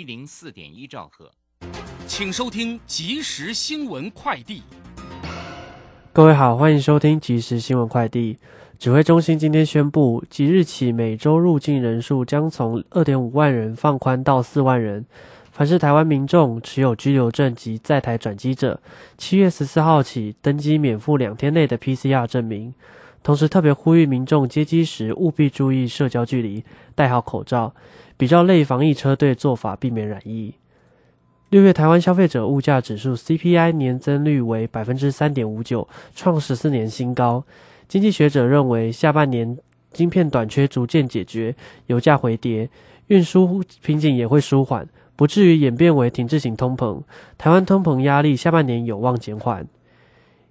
一零四点一兆赫，请收听即时新闻快递。各位好，欢迎收听即时新闻快递。指挥中心今天宣布，即日起每周入境人数将从二点五万人放宽到四万人。凡是台湾民众持有居留证及在台转机者，七月十四号起登机免付两天内的 PCR 证明。同时特别呼吁民众接机时务必注意社交距离，戴好口罩，比较类防疫车队做法，避免染疫。六月台湾消费者物价指数 CPI 年增率为百分之三点五九，创十四年新高。经济学者认为，下半年晶片短缺逐渐解决，油价回跌，运输瓶颈也会舒缓，不至于演变为停滞型通膨。台湾通膨压力下半年有望减缓。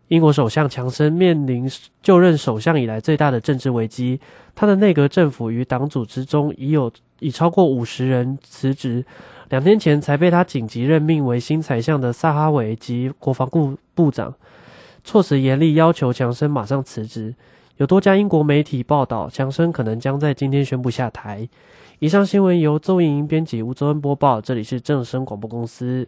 英国首相强生面临就任首相以来最大的政治危机，他的内阁政府与党组织中已有已超过五十人辞职。两天前才被他紧急任命为新财相的萨哈维及国防部部长，措辞严厉，要求强生马上辞职。有多家英国媒体报道，强生可能将在今天宣布下台。以上新闻由周莹莹编辑，吴周恩播报。这里是正声广播公司。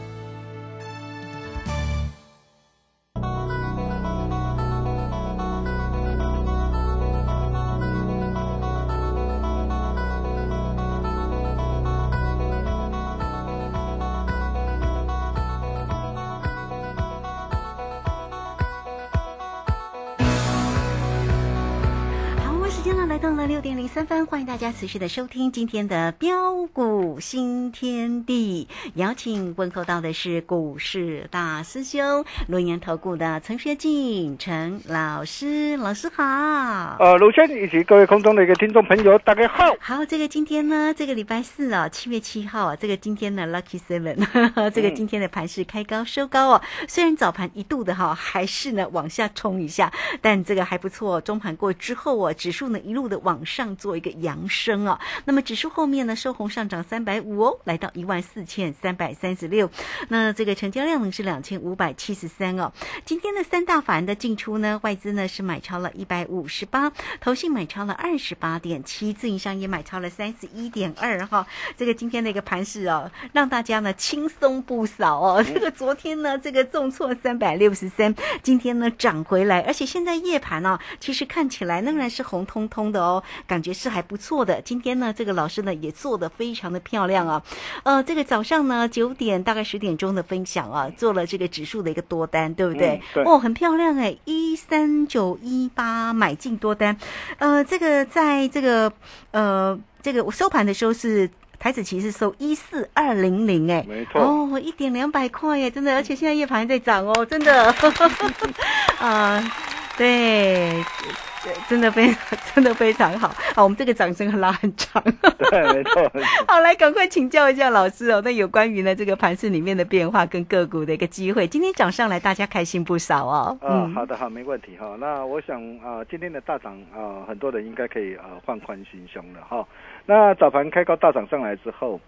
上了六点零三分，欢迎大家持续的收听今天的标股新天地。邀请问候到的是股市大师兄、轮研投顾的陈学进陈老师，老师好。呃，卢轩以及各位空中的一个听众朋友，大家好。好，这个今天呢，这个礼拜四啊，七月七号啊，这个今天的 Lucky Seven，这个今天的盘是开高收高哦。虽然早盘一度的哈，还是呢往下冲一下，但这个还不错。中盘过之后啊，指数呢一路的往。往上做一个扬升啊，那么指数后面呢收红上涨三百五哦，来到一万四千三百三十六。那这个成交量呢是两千五百七十三哦。今天的三大法人的进出呢，外资呢是买超了一百五十八，投信买超了二十八点七，自营商也买超了三十一点二哈。这个今天的一个盘势哦，让大家呢轻松不少哦。这个昨天呢这个重挫三百六十三，今天呢涨回来，而且现在夜盘呢其实看起来仍然是红彤彤的哦。感觉是还不错的。今天呢，这个老师呢也做的非常的漂亮啊。呃，这个早上呢九点大概十点钟的分享啊，做了这个指数的一个多单，对不对？哦，很漂亮哎，一三九一八买进多单。呃，这个在这个呃这个我收盘的时候是台子期是收一四二零零哎，没错哦，一点两百块耶，真的，而且现在夜盘在涨哦，真的 啊，对。真的非常，真的非常好。好，我们这个掌声拉很长。对，没错。好，来赶快请教一下老师哦。那有关于呢这个盘市里面的变化跟个股的一个机会，今天涨上来，大家开心不少哦。嗯，好的，好，没问题哈。那我想啊，今天的大涨啊，很多人应该可以呃放宽心胸了哈。那早盘开高大涨上来之后，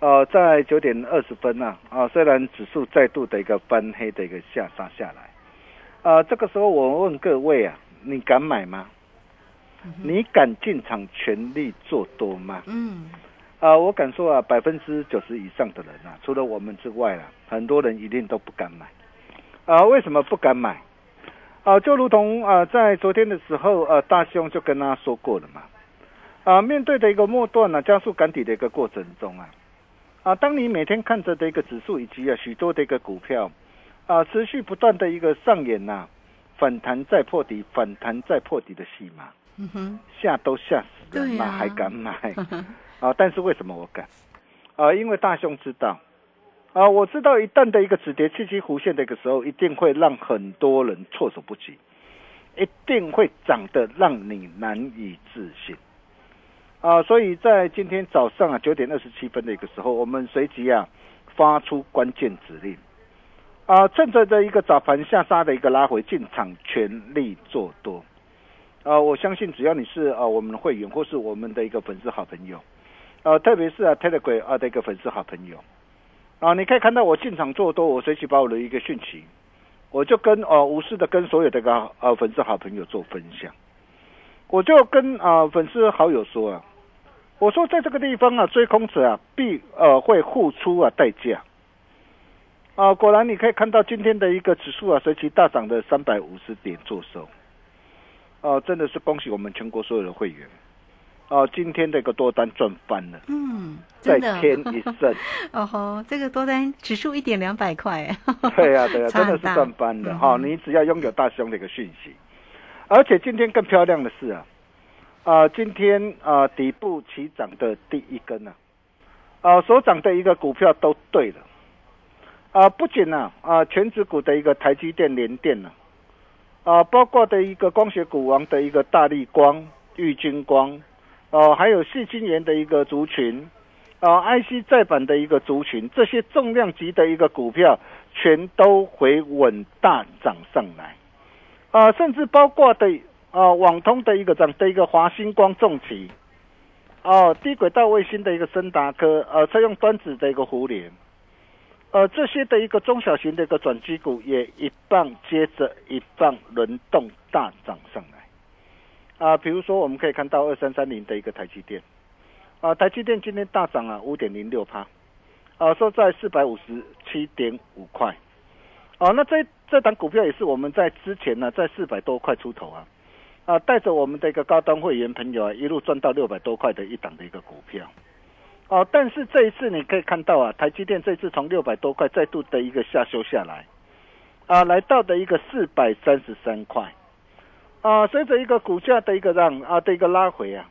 呃，在九点二十分呐啊，虽然指数再度的一个翻黑的一个下杀下来，啊，这个时候我问各位啊。你敢买吗？你敢进场全力做多吗？嗯，啊、我敢说啊，百分之九十以上的人啊，除了我们之外啊，很多人一定都不敢买。啊、为什么不敢买？啊、就如同啊、在昨天的时候，呃，大兄就跟他说过了嘛。啊、面对的一个末段呢、加速赶底的一个过程中啊，啊，当你每天看着的一个指数以及啊许多的一个股票，啊，持续不断的一个上演呐、反弹再破底，反弹再破底的戏码，嗯哼，吓都吓死人了，对啊还敢买？啊，但是为什么我敢？啊，因为大兄知道，啊，我知道一旦的一个止跌契机弧线的一个时候，一定会让很多人措手不及，一定会涨得让你难以置信。啊，所以在今天早上啊九点二十七分的一个时候，我们随即啊发出关键指令，啊，趁着这一个早盘下杀的一个拉回进场，全力做多。啊，我相信只要你是啊我们的会员或是我们的一个粉丝好朋友，呃，特别是啊 Telegram 啊的一个粉丝好朋友，啊，你可以看到我进场做多，我随即把我的一个讯息，我就跟呃无私的跟所有的个呃粉丝好朋友做分享，我就跟啊、粉丝好友说啊，我说在这个地方啊追空者啊必呃会付出啊代价。啊，果然你可以看到今天的一个指数啊，随即大涨的三百五十点做收。哦、真的是恭喜我们全国所有的会员。哦、今天这个多单赚翻了，嗯，再添一胜。哦吼，这个多单指数一点两百块，对呀、对呀、差很大。真的是赚翻了。嗯。哈、你只要拥有大兄的一个讯息，而且今天更漂亮的是啊，啊、今天啊、底部起涨的第一根呢、啊，所涨的一个股票都对了，啊、不仅呢啊全指股的一个台积电、联电呢、啊，包括的一个光学股王的一个大力光、玉金光，哦、还有细晶圆的一个族群，啊，IC 再版的一个族群，这些重量级的一个股票，全都回稳大涨上来，啊，甚至包括的啊网通的一个涨的一个华星光重企，哦、低轨道卫星的一个森达科，呃，采用端子的一个互联，呃，这些的一个中小型的一个转机股也一棒接着一棒轮动大涨上来，啊，比如说我们可以看到二三三零的一个台积电。啊，台积电今天大涨啊，五点零六趴，啊，收在四百五十七点五块。哦、那这这档股票也是我们在之前呢，在四百多块出头啊，啊，带着我们的一个高端会员朋友啊，一路赚到六百多块的一档的一个股票。哦，但是这一次你可以看到啊，台积电这次从六百多块再度的一个下修下来，啊，来到的一个四百三十三块，啊，随着一个股价的一个让啊的一个拉回啊，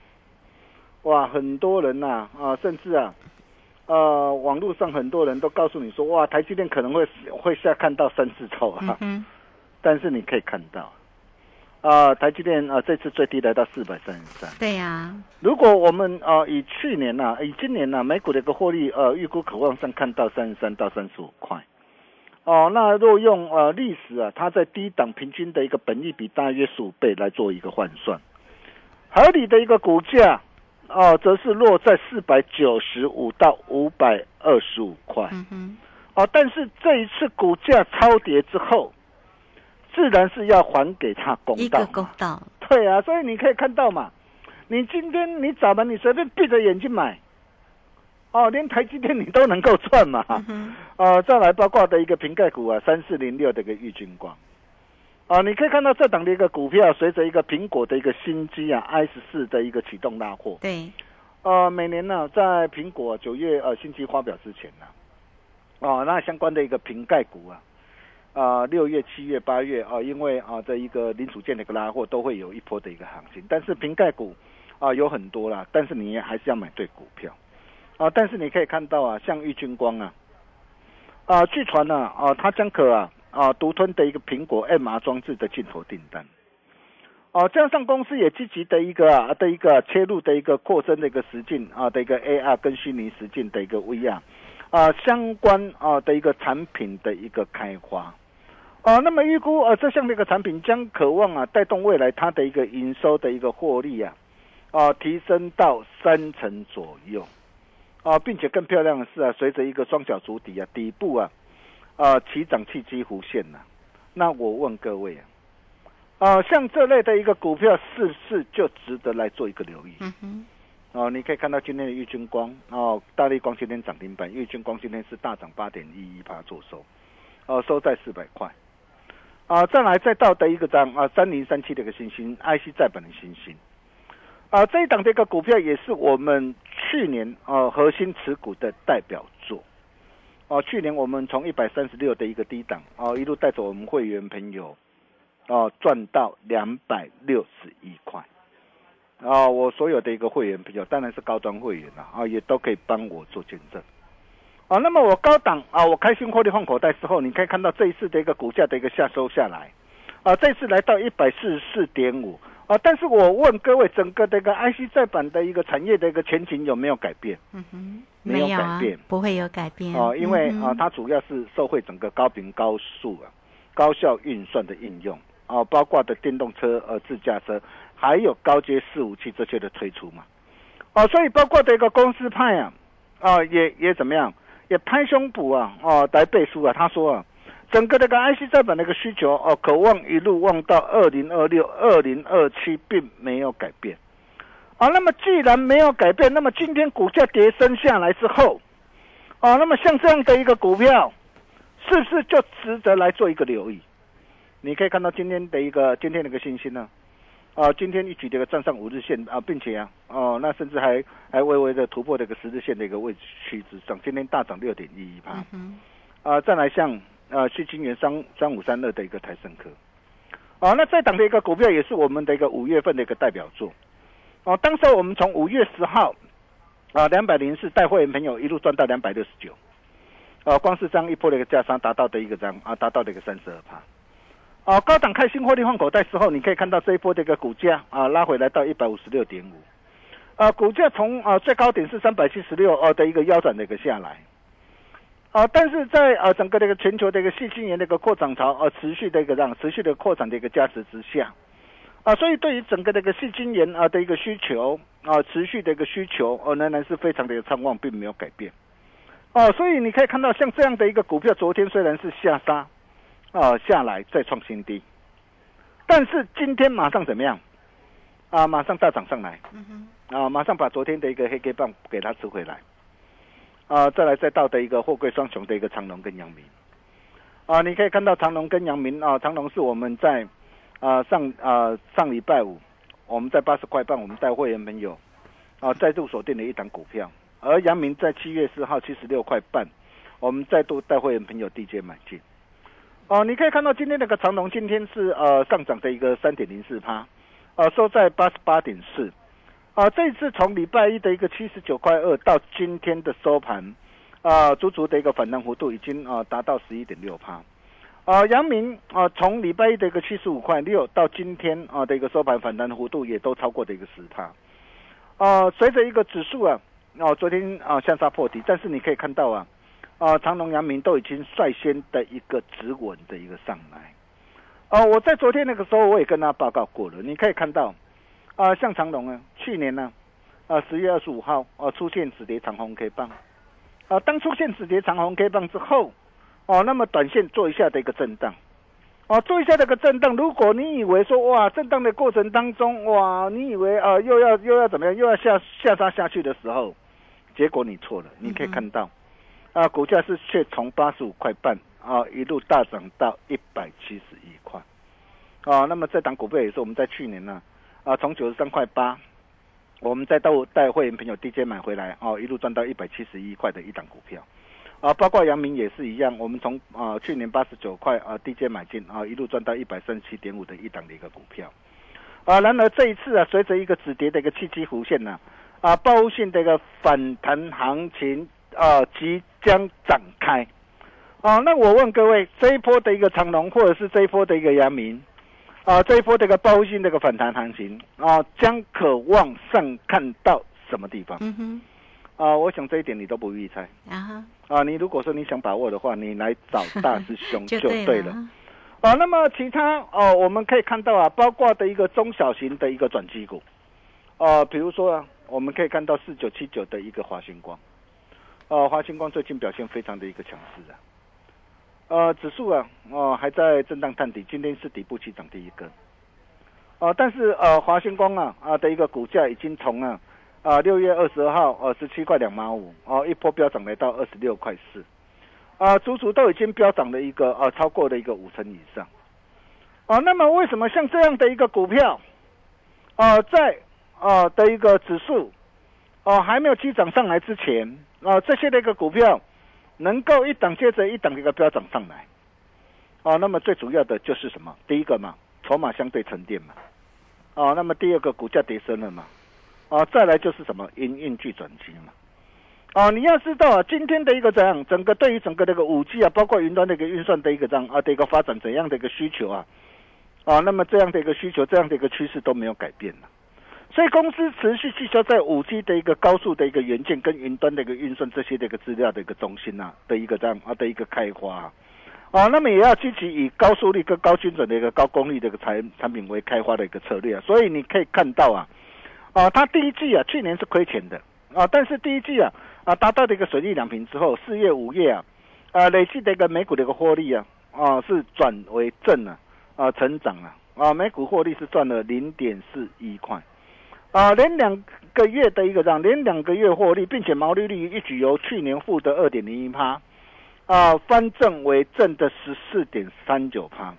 哇，很多人呐啊甚至啊，呃，网络上很多人都告诉你说，哇，台积电可能会会下看到三字头啊，嗯，但是你可以看到，啊、台积电啊、这次最低来到四百三十三。对呀，如果我们啊、以去年呐、以今年呐、美股的一个获利呃预估渴望上看到三十三到三十五块，哦，那若用呃历史啊，它在低档平均的一个本益比大约十五倍来做一个换算，合理的一个股价哦，则是落在四百九十五到五百二十五块。嗯哼，哦，但是这一次股价超跌之后，自然是要还给他公道。嘛。一个公道，对啊，所以你可以看到嘛，你今天你早盘你随便闭着眼睛买，哦，连台积电你都能够赚嘛。嗯，呃，再来包括的一个瓶盖股啊，三四零六的一个玉金光，啊、你可以看到这档的一个股票，随着一个苹果的一个新机啊 i 十四的一个启动拉货，对，呃，每年呢，在苹果九月呃新机发表之前呢，哦，那相关的一个瓶盖股啊，啊、六月、七月、八月啊、因为啊这一个零组件的一个拉货，都会有一波的一个行情。但是瓶盖股啊、有很多啦，但是你还是要买对股票啊。但是你可以看到啊，像玉军光啊，啊，据传呢啊，它将可啊啊独吞的一个苹果 MR 装置的进口订单。哦，加上公司也积极的一个啊的一个切入的一个扩增的一个实境啊的一个 AR 跟虚拟实境的一个 VR 啊相关啊的一个产品的一个开发。哦，那么预估呃这项的一个产品将渴望啊带动未来它的一个营收的一个获利啊，啊提升到三成左右，啊，并且更漂亮的是啊，随着一个双脚足底啊底部啊啊起涨契机弧线呐、那我问各位啊，呃，像这类的一个股票，是不是就值得来做一个留意？嗯哼，哦，你可以看到今天的玉军光哦，大力光今天涨停板，玉军光今天是大涨八点一一趴做收，哦，收在四百块。啊，再来再到的一个涨啊，三零三七的一个新星 IC 再版的新星，啊，这一档这个股票也是我们去年啊核心持股的代表作。哦，去年我们从一百三十六的一个低档哦，一路带着我们会员朋友哦赚到两百六十一块。啊，我所有的一个会员朋友，当然是高端会员了啊，也都可以帮我做见证。啊，那么我高档啊，我开心获利放口袋之后，你可以看到这一次的一个股价的一个下收下来，啊，这次来到一百四十四点五。啊，但是我问各位，整个的一个 IC 再版的一个产业的一个前景有没有改变？嗯哼，没有改啊变，不会有改变。哦，因为嗯，啊它主要是受惠整个高频高速啊、高效运算的应用。啊，包括的电动车、呃自驾车，还有高阶四五器这些的推出嘛。哦，所以包括的一个公司派啊，啊也也怎么样，也拍胸脯啊，哦来背书啊，他说啊，整个这个 IC 再版的一个需求哦，渴望一路望到二零二六、二零二七，并没有改变。啊，那么既然没有改变，那么今天股价跌升下来之后，啊，那么像这样的一个股票，是不是就值得来做一个留意？你可以看到今天的一个今天的一个信息呢，今天一举这个站上五日线啊，并且啊，哦、那甚至还还微微的突破这个十日线的一个位区之上，今天大涨六点一一趴。嗯啊，再来像啊，去金元三三五三二的一个台盛科，啊，那这档的一个股票也是我们的一个五月份的一个代表作，哦、当时我们从五月十号啊两百零四带会员朋友一路赚到两百六十九，啊，光是这样一波的一个价差达到的一个这样啊，达到的一个三十二趴。啊，高档开新获利换口袋之后，你可以看到这一波的一个股价啊拉回来到一百五十六点五，啊，股价从啊最高点是三百七十六哦的一个腰斩的一个下来，啊，但是在啊整个这个全球的一个细晶圆的一个扩展潮啊持续的一个让持续的扩展的一个加持之下，啊，所以对于整个这个细晶圆啊的一个需求啊持续的一个需求哦仍然是非常的畅旺，并没有改变，哦，所以你可以看到像这样的一个股票，昨天虽然是下杀。啊、下来再创新低，但是今天马上怎么样？啊，马上大涨上来，嗯啊，马上把昨天的一个黑 K 棒给它吃回来，啊，再来再到的一个货柜双雄的一个长隆跟阳明，啊，你可以看到长隆跟阳明啊，长隆是我们在啊上啊上礼拜五我们在八十块半，我们带会员朋友啊再度锁定了一档股票，而阳明在七月四号七十六块半，我们再度带会员朋友低阶买进。哦，你可以看到今天那个长隆今天是呃上涨的一个三点零四趴，呃收在八十八点四，啊这一次从礼拜一的一个七十九块二到今天的收盘，啊足足的一个反弹幅度已经啊达到十一点六趴，啊阳明啊从礼拜一的一个七十五块六到今天啊的一个收盘反弹幅度也都超过的一个十趴，啊随着一个指数啊，哦、昨天啊向下破底，但是你可以看到啊。啊，长隆、阳明都已经率先的一个止稳的一个上来。哦、我在昨天那个时候我也跟他报告过了，你可以看到，啊、像长隆啊，去年呢，啊，十月二十五号啊出现止跌长红 K 棒，啊，当出现止跌长红 K 棒之后，哦，那么短线做一下的一个震荡，哦，做一下这个震荡，如果你以为说哇，震荡的过程当中，哇，你以为啊又要又要怎么样，又要下下杀下去的时候，结果你错了，你可以看到。啊，股价是却从八十五块半啊一路大涨到一百七十一块，啊，那么这档股票也是我们在去年呢啊从九十三块八，我们再到带会员朋友 DJ 买回来哦、一路赚到一百七十一块的一档股票，啊，包括阳明也是一样，我们从啊去年八十九块啊 DJ 买进啊一路赚到一百三十七点五的一档的一个股票，啊，然而这一次啊随着一个止跌的一个契机弧线呢啊报复性的一个反弹行情。啊，即将展开。啊，那我问各位，这一波的一个长龙，或者是这一波的一个阳明，啊，这一波的一个报复性的一个反弹行情，啊，将可望上看到什么地方？嗯哼，啊，我想这一点你都不预猜。啊你如果说你想把握的话，你来找大师兄就 就对了。了。啊，那么其他哦、我们可以看到啊，包括的一个中小型的一个转机股，啊，比如说啊，我们可以看到四九七九的一个华星光。呃，华星光最近表现非常的一个强势啊，呃，指数啊，哦、还在震荡探底，今天是底部起涨第一根，哦，但是呃，华星光啊啊的一个股价已经从啊啊六月二十二号二十七块两毛五哦一波飙涨来到二十六块四，啊，足足都已经飙涨了一个啊超过了一个五成以上，啊，那么为什么像这样的一个股票，啊在啊的一个指数，哦还没有积涨上来之前啊这些的一个股票能够一档接着一档的一个飙涨上来，哦，那么最主要的就是什么？第一个嘛。筹码相对沉淀嘛，哦，那么第二个股价跌升了嘛，哦，再来就是什么？因应剧转机嘛，哦，你要知道啊，今天的一个怎样，整个对于整个这个五 G 啊，包括云端的一个运算的一个这样啊的一个发展怎样的一个需求啊，啊，那么这样的一个需求，这样的一个趋势都没有改变了，所以公司持续聚焦在五 G 的一个高速的一个元件跟云端的一个运算这些的一个资料的一个中心呐的一个这样啊的一个开花。啊，那么也要积极以高速率跟高精准的一个高功率的一个产产品为开发的一个策略啊，所以你可以看到啊，啊，它第一季啊去年是亏钱的啊，但是第一季啊啊达到的一个水利两平之后，四月五月啊啊累计的一个每股的一个获利啊啊是转为正了啊成长了啊每股获利是赚了零点四一块啊连两个月的一个涨，连两个月获利，并且毛利率一举由去年负的二点零一趴。啊，翻正为正的十四点三九趴，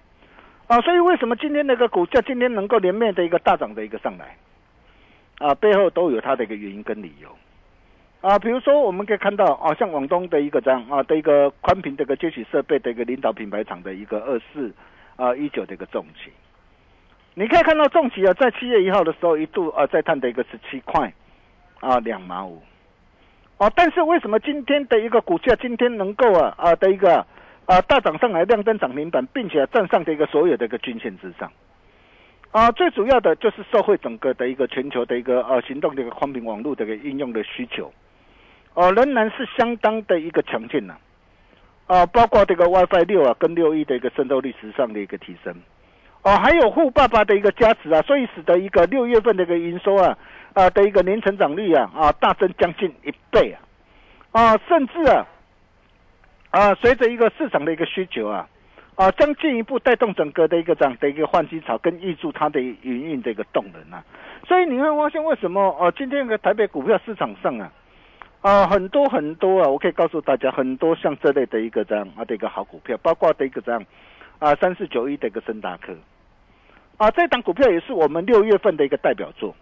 啊，所以为什么今天那个股价今天能够连面的一个大涨的一个上来，啊，背后都有它的一个原因跟理由，啊，比如说我们可以看到，啊，像广东的一个这样啊的一个宽频的一个接取设备的一个领导品牌厂的一个二四啊一九的一个重企，你可以看到重企啊，在七月一号的时候一度啊在探的一个十七块啊两毛五。哦，但是为什么今天的一个股价今天能够啊啊的一个啊大涨上来，亮灯涨停板，并且站上的一个所有的一个均线之上？啊，最主要的就是社会整个的一个全球的一个呃行动的一个宽频网络的一个应用的需求，哦，仍然是相当的一个强劲呢。啊，包括这个 WiFi 六啊跟六一的一个渗透率实上的一个提升，哦，还有富爸爸的一个加持啊，所以使得一个六月份的一个营收啊。啊的一个年成长率啊啊大增将近一倍啊啊甚至啊啊随着一个市场的一个需求啊啊将进一步带动整个的一个这样的一个换机潮跟预祝它的营运的一个动能啊，所以你会发现为什么哦今天的台北股票市场上啊啊很多很多啊我可以告诉大家很多像这类的一个这样啊的一个好股票，包括的一个这样啊三四九一的一个森达科啊这档股票也是我们六月份的一个代表作。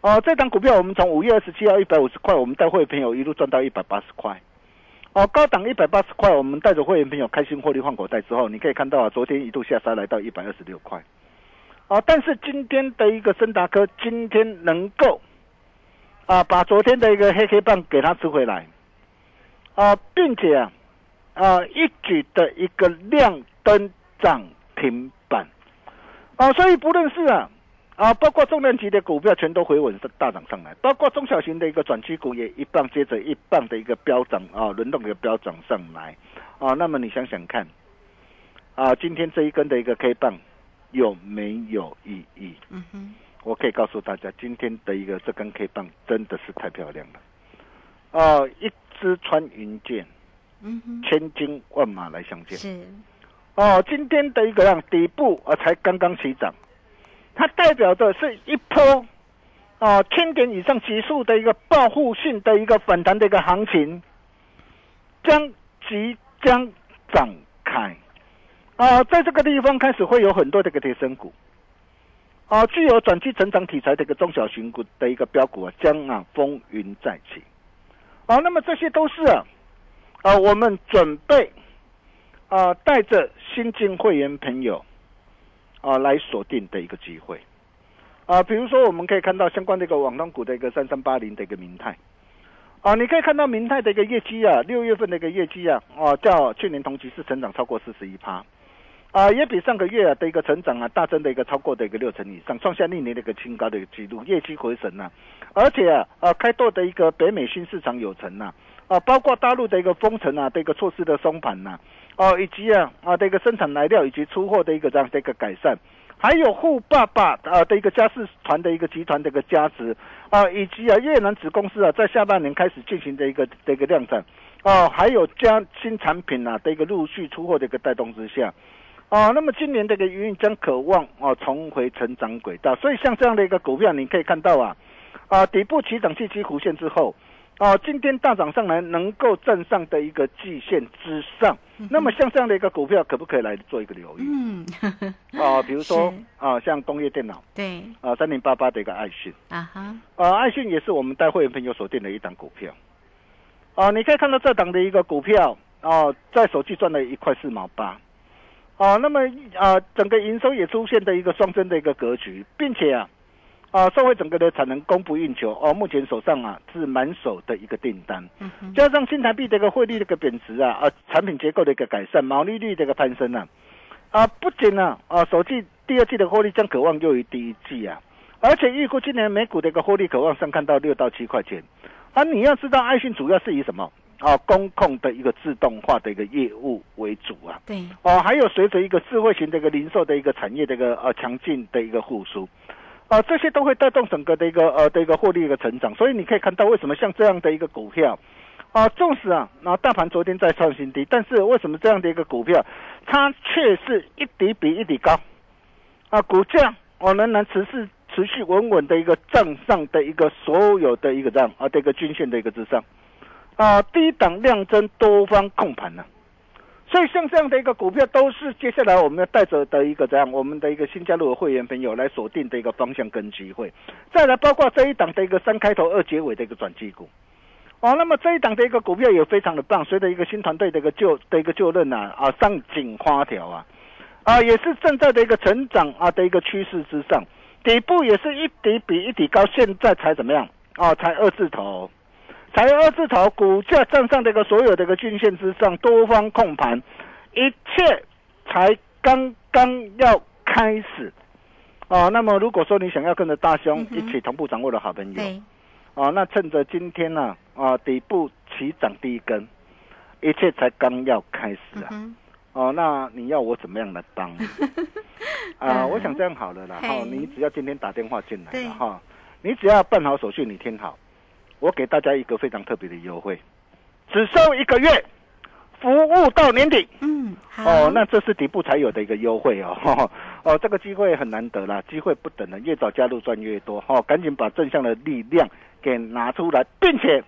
哦，这档股票我们从五月二十七号一百五十块，我们带会员朋友一路赚到一百八十块。哦，高档一百八十块，我们带着会员朋友开心获利换口袋之后，你可以看到啊，昨天一度下杀来到一百二十六块。啊，但是今天的一个森达科今天能够啊把昨天的一个黑黑棒给它吃回来，啊，并且啊啊一举的一个亮灯涨停。啊，所以不论是啊。啊，包括重量级的股票全都回稳是大涨上来，包括中小型的一个转机股也一棒接着一棒的一个飙涨啊，轮动的飙涨上来啊。那么你想想看，啊，今天这一根的一个 K 棒有没有意义？嗯哼，我可以告诉大家，今天的一个这根 K 棒真的是太漂亮了。啊，一支穿云箭，嗯哼，千军万马来相见。是，哦，今天的一个让底部啊才刚刚起涨。它代表的是一波啊千点以上急速的一个报复性的一个反弹的一个行情，将即将展开。啊，在这个地方开始会有很多的一个贴升股。啊，具有转机成长题材的一个中小型股的一个标股啊，将啊风云再起。啊，那么这些都是啊啊我们准备啊带着新进会员朋友。啊，来锁定的一个机会，啊，比如说我们可以看到相关的一个网通股的一个三三八零的一个明泰，啊，你可以看到明泰的一个业绩啊，六月份的一个业绩啊，啊，较去年同期是成长超过四十一趴，啊，也比上个月啊的一个成长啊大增的一个超过的一个六成以上，创下历年的一个新高的一个记录，业绩回升呐，而且啊，啊，开拓的一个北美新市场有成呐，啊，啊包括大陆的一个封城啊的一个措施的松绑呐。哦，以及啊啊的一个生产来料以及出货的一个这样的一个改善，还有富爸爸啊的一个家事团的一个集团的一个价值啊，以及啊越南子公司啊在下半年开始进行的一个的一个量产，哦，还有加新产品啊的一个陆续出货的一个带动之下，哦，那么今年这个营运将渴望哦重回成长轨道，所以像这样的一个股票，你可以看到啊，啊底部起涨契机弧线之后，哦今天大涨上来能够站上的一个季线之上，那么像这样的一个股票，可不可以来做一个留意？嗯，啊，比如说 是啊，像工业电脑对啊，三零八八的一个爱讯。啊哈，啊，爱讯也是我们带会员朋友锁定的一档股票。啊，你可以看到这档的一个股票，哦、在手机赚了一块四毛八。哦、那么啊，整个营收也出现的一个双增的一个格局，并且啊，啊，社会整个的产能供不应求，哦，目前手上啊是满手的一个订单，嗯，加上新台币的一个汇率的一个贬值啊，啊，产品结构的一个改善，毛利率的一个攀升啊，啊，不仅呢，啊，首季第二季的获利将渴望优于第一季啊，而且预估今年美股的一个获利渴望上看到六到七块钱。啊，你要知道，爱信主要是以什么？啊，工控的一个自动化的一个业务为主啊。对，哦，还有随着一个智慧型的一个零售的一个产业的一个呃强劲的一个复苏，啊，这些都会带动整个的一个呃的一个获利一个成长。所以你可以看到，为什么像这样的一个股票，啊，纵使啊，那大盘昨天在创新低，但是为什么这样的一个股票，它却是一底比一底高，啊，股价我仍然持续持续稳稳的一个站上的一个所有的一个这样啊的一个均线的一个之上，啊，低档量增多方控盘呢、所以像这样的一个股票，都是接下来我们要带着的一个怎样，我们的一个新加入的会员朋友来锁定的一个方向跟机会。再来包括这一档的一个三开头二结尾的一个转机股。哦，那么这一档的一个股票也非常的棒，随着一个新团队的一个就的一个就任啊啊上紧花条啊啊也是正在的一个成长啊的一个趋势之上，底部也是一底比一底高，现在才怎么样？啊，才二字头。才二字头，股价站上这个所有的一个均线之上，多方控盘，一切才刚刚要开始。哦，那么如果说你想要跟着大兄一起同步掌握的好朋友，对，哦，那趁着今天呢、啊，底部起涨第一根，一切才刚要开始啊。嗯，哦，那你要我怎么样来帮？啊、嗯。我想这样好了啦，哈、嘿你只要今天打电话进来了哈，你只要办好手续，你听好，我给大家一个非常特别的优惠，只收一个月，服务到年底。嗯，好，哦，那这是底部才有的一个优惠哦，哦，这个机会很难得啦，机会不等人，越早加入赚越多，哈、哦，赶紧把正向的力量给拿出来，并且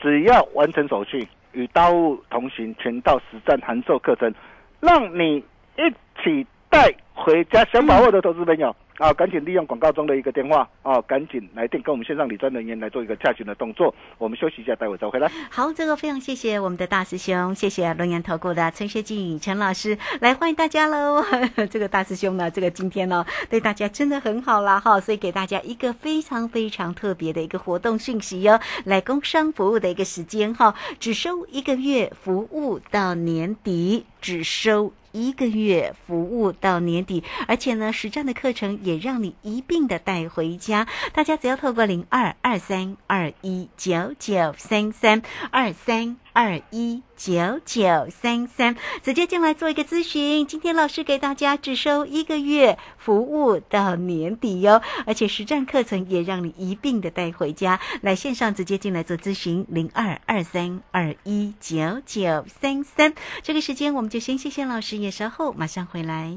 只要完成手续，与大物同行全套实战函授课程，让你一起带回家。想把握的投资朋友。啊，赶紧利用广告中的一个电话啊，赶紧来电跟我们线上理专人员来做一个洽询的动作。我们休息一下，待会再回来。好，这个非常谢谢我们的大师兄，谢谢龙岩投顾的陈学静陈老师，来欢迎大家喽！这个大师兄呢，这个今天呢对大家真的很好啦哈，所以给大家一个非常非常特别的一个活动讯息哟，来工商服务的一个时间哈，只收一个月服务到年底，只收。一个月服务到年底，而且呢，实战的课程也让你一并的带回家。大家只要透过零二二三二一九九三三二三二一九九三三，直接进来做一个咨询。今天老师给大家只收一个月服务到年底哟，而且实战课程也让你一并的带回家。来线上直接进来做咨询，零二二三二一九九三三。这个时间我们就先谢谢老师，也稍后马上回来。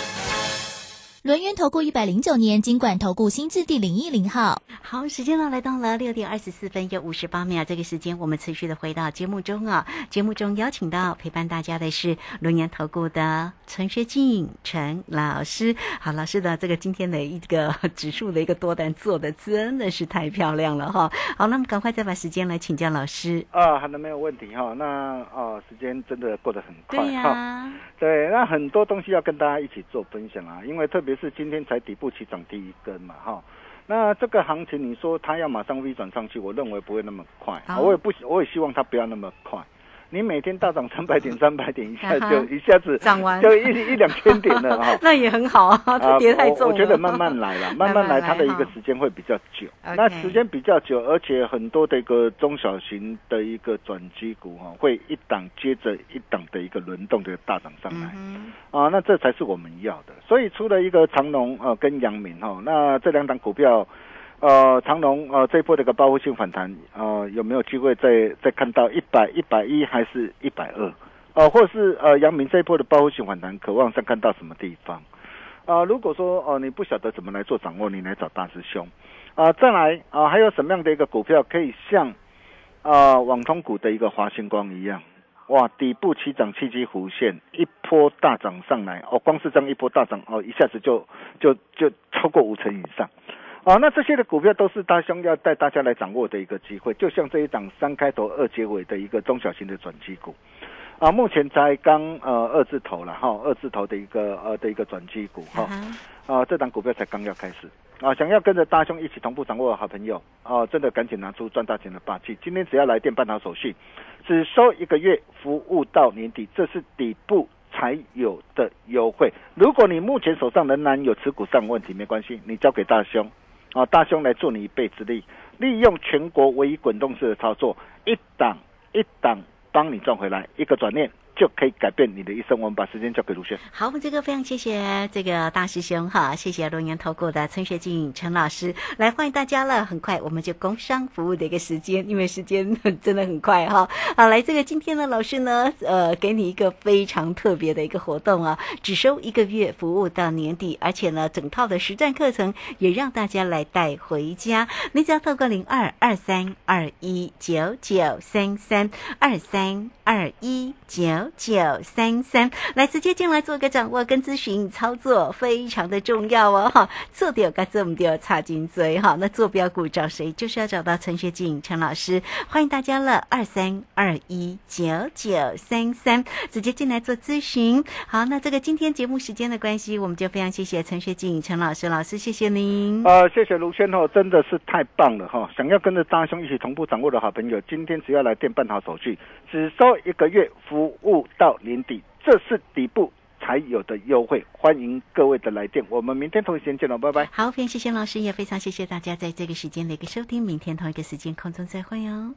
轮源投顾一百零九年金管投顾新字第零一零号。好，时间呢来到了六点二十四分又五十八秒，这个时间我们持续的回到节目中啊。节目中邀请到陪伴大家的是轮源投顾的陈学静陈老师。好，老师的这个今天的一个指数的一个多单做的真的是太漂亮了哈。好，那么赶快再把时间来请教老师。啊，好的，没有问题哈。那啊，时间真的过得很快对呀、哈。对，那很多东西要跟大家一起做分享啊，因为特别是今天才底部起涨第一根嘛哈。那这个行情，你说它要马上 V 转上去，我认为不会那么快，我也不，我也希望它不要那么快。你每天大涨三百点、三百点，一下就一下子涨完就一一两千点了 哈。那也很好啊，这跌太重了。我我觉得慢慢来了，慢慢来，它的一个时间会比较久。那时间比较久，而且很多的一个中小型的一个转机股哈，会一档接着一档的一个轮动的大涨上来。嗯啊，那这才是我们要的。所以除了一个长隆呃跟阳明哈，那这两档股票，呃长隆呃这一波的一个报复性反弹，呃有没有机会再再看到一百一百一还是一百二？呃，或是呃阳明这一波的报复性反弹，渴望上看到什么地方？啊、如果说哦、你不晓得怎么来做掌握，你来找大师兄。啊、再来啊、还有什么样的一个股票可以像啊、网通股的一个华星光一样？哇，底部起涨契机弧线，一波大涨上来哦，光是这样一波大涨哦，一下子就就就超过五成以上。哦，那这些的股票都是大兄要带大家来掌握的一个机会，就像这一档三开头二结尾的一个中小型的转机股，啊，目前才刚呃二字头了哈，二字头的一个呃的一个转机股哈，啊，这档股票才刚要开始啊，想要跟着大兄一起同步掌握的好朋友啊，真的赶紧拿出赚大钱的霸气，今天只要来电办好手续，只收一个月，服务到年底，这是底部。才有的优惠。如果你目前手上仍然有持股上问题，没关系，你交给大兄，啊，大兄来助你一臂之力，利用全国唯一滚动式的操作，一档一档帮你赚回来，一个转念。就可以改变你的一生。我们把时间交给卢轩。好，我们这个非常谢谢这个大师兄哈，谢谢龙岩投顾的陈学静陈老师来欢迎大家了。很快我们就工商服务的一个时间，因为时间真的很快哈。好，来这个今天呢，老师呢，呃，给你一个非常特别的一个活动啊，只收一个月，服务到年底，而且呢，整套的实战课程也让大家来带回家。你只要透过零二二三二一九九三三二三二一九九三三来直接进来做个掌握跟咨询操作，非常的重要哦哈。做掉该做不掉插金嘴哈。那坐标股找谁？就是要找到陈学静陈老师，欢迎大家了，二三二一九九三三直接进来做咨询。好，那这个今天节目时间的关系，我们就非常谢谢陈学静陈老师，老师谢谢您。呃，谢谢卢轩哦，真的是太棒了哈！想要跟着大兄一起同步掌握的好朋友，今天只要来电办好手续，只收一个月，服务到年底，这是底部才有的优惠，欢迎各位的来电，我们明天同一时间见了，拜拜。好，非常谢谢老师，也非常谢谢大家在这个时间的一个收听，明天同一个时间空中再会哦。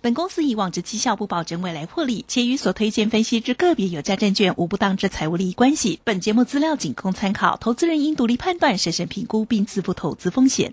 本公司以往之绩效不保证未来获利，且与所推荐分析之个别有价证券无不当之财务利益关系。本节目资料仅供参考，投资人应独立判断、审慎评估并自负投资风险。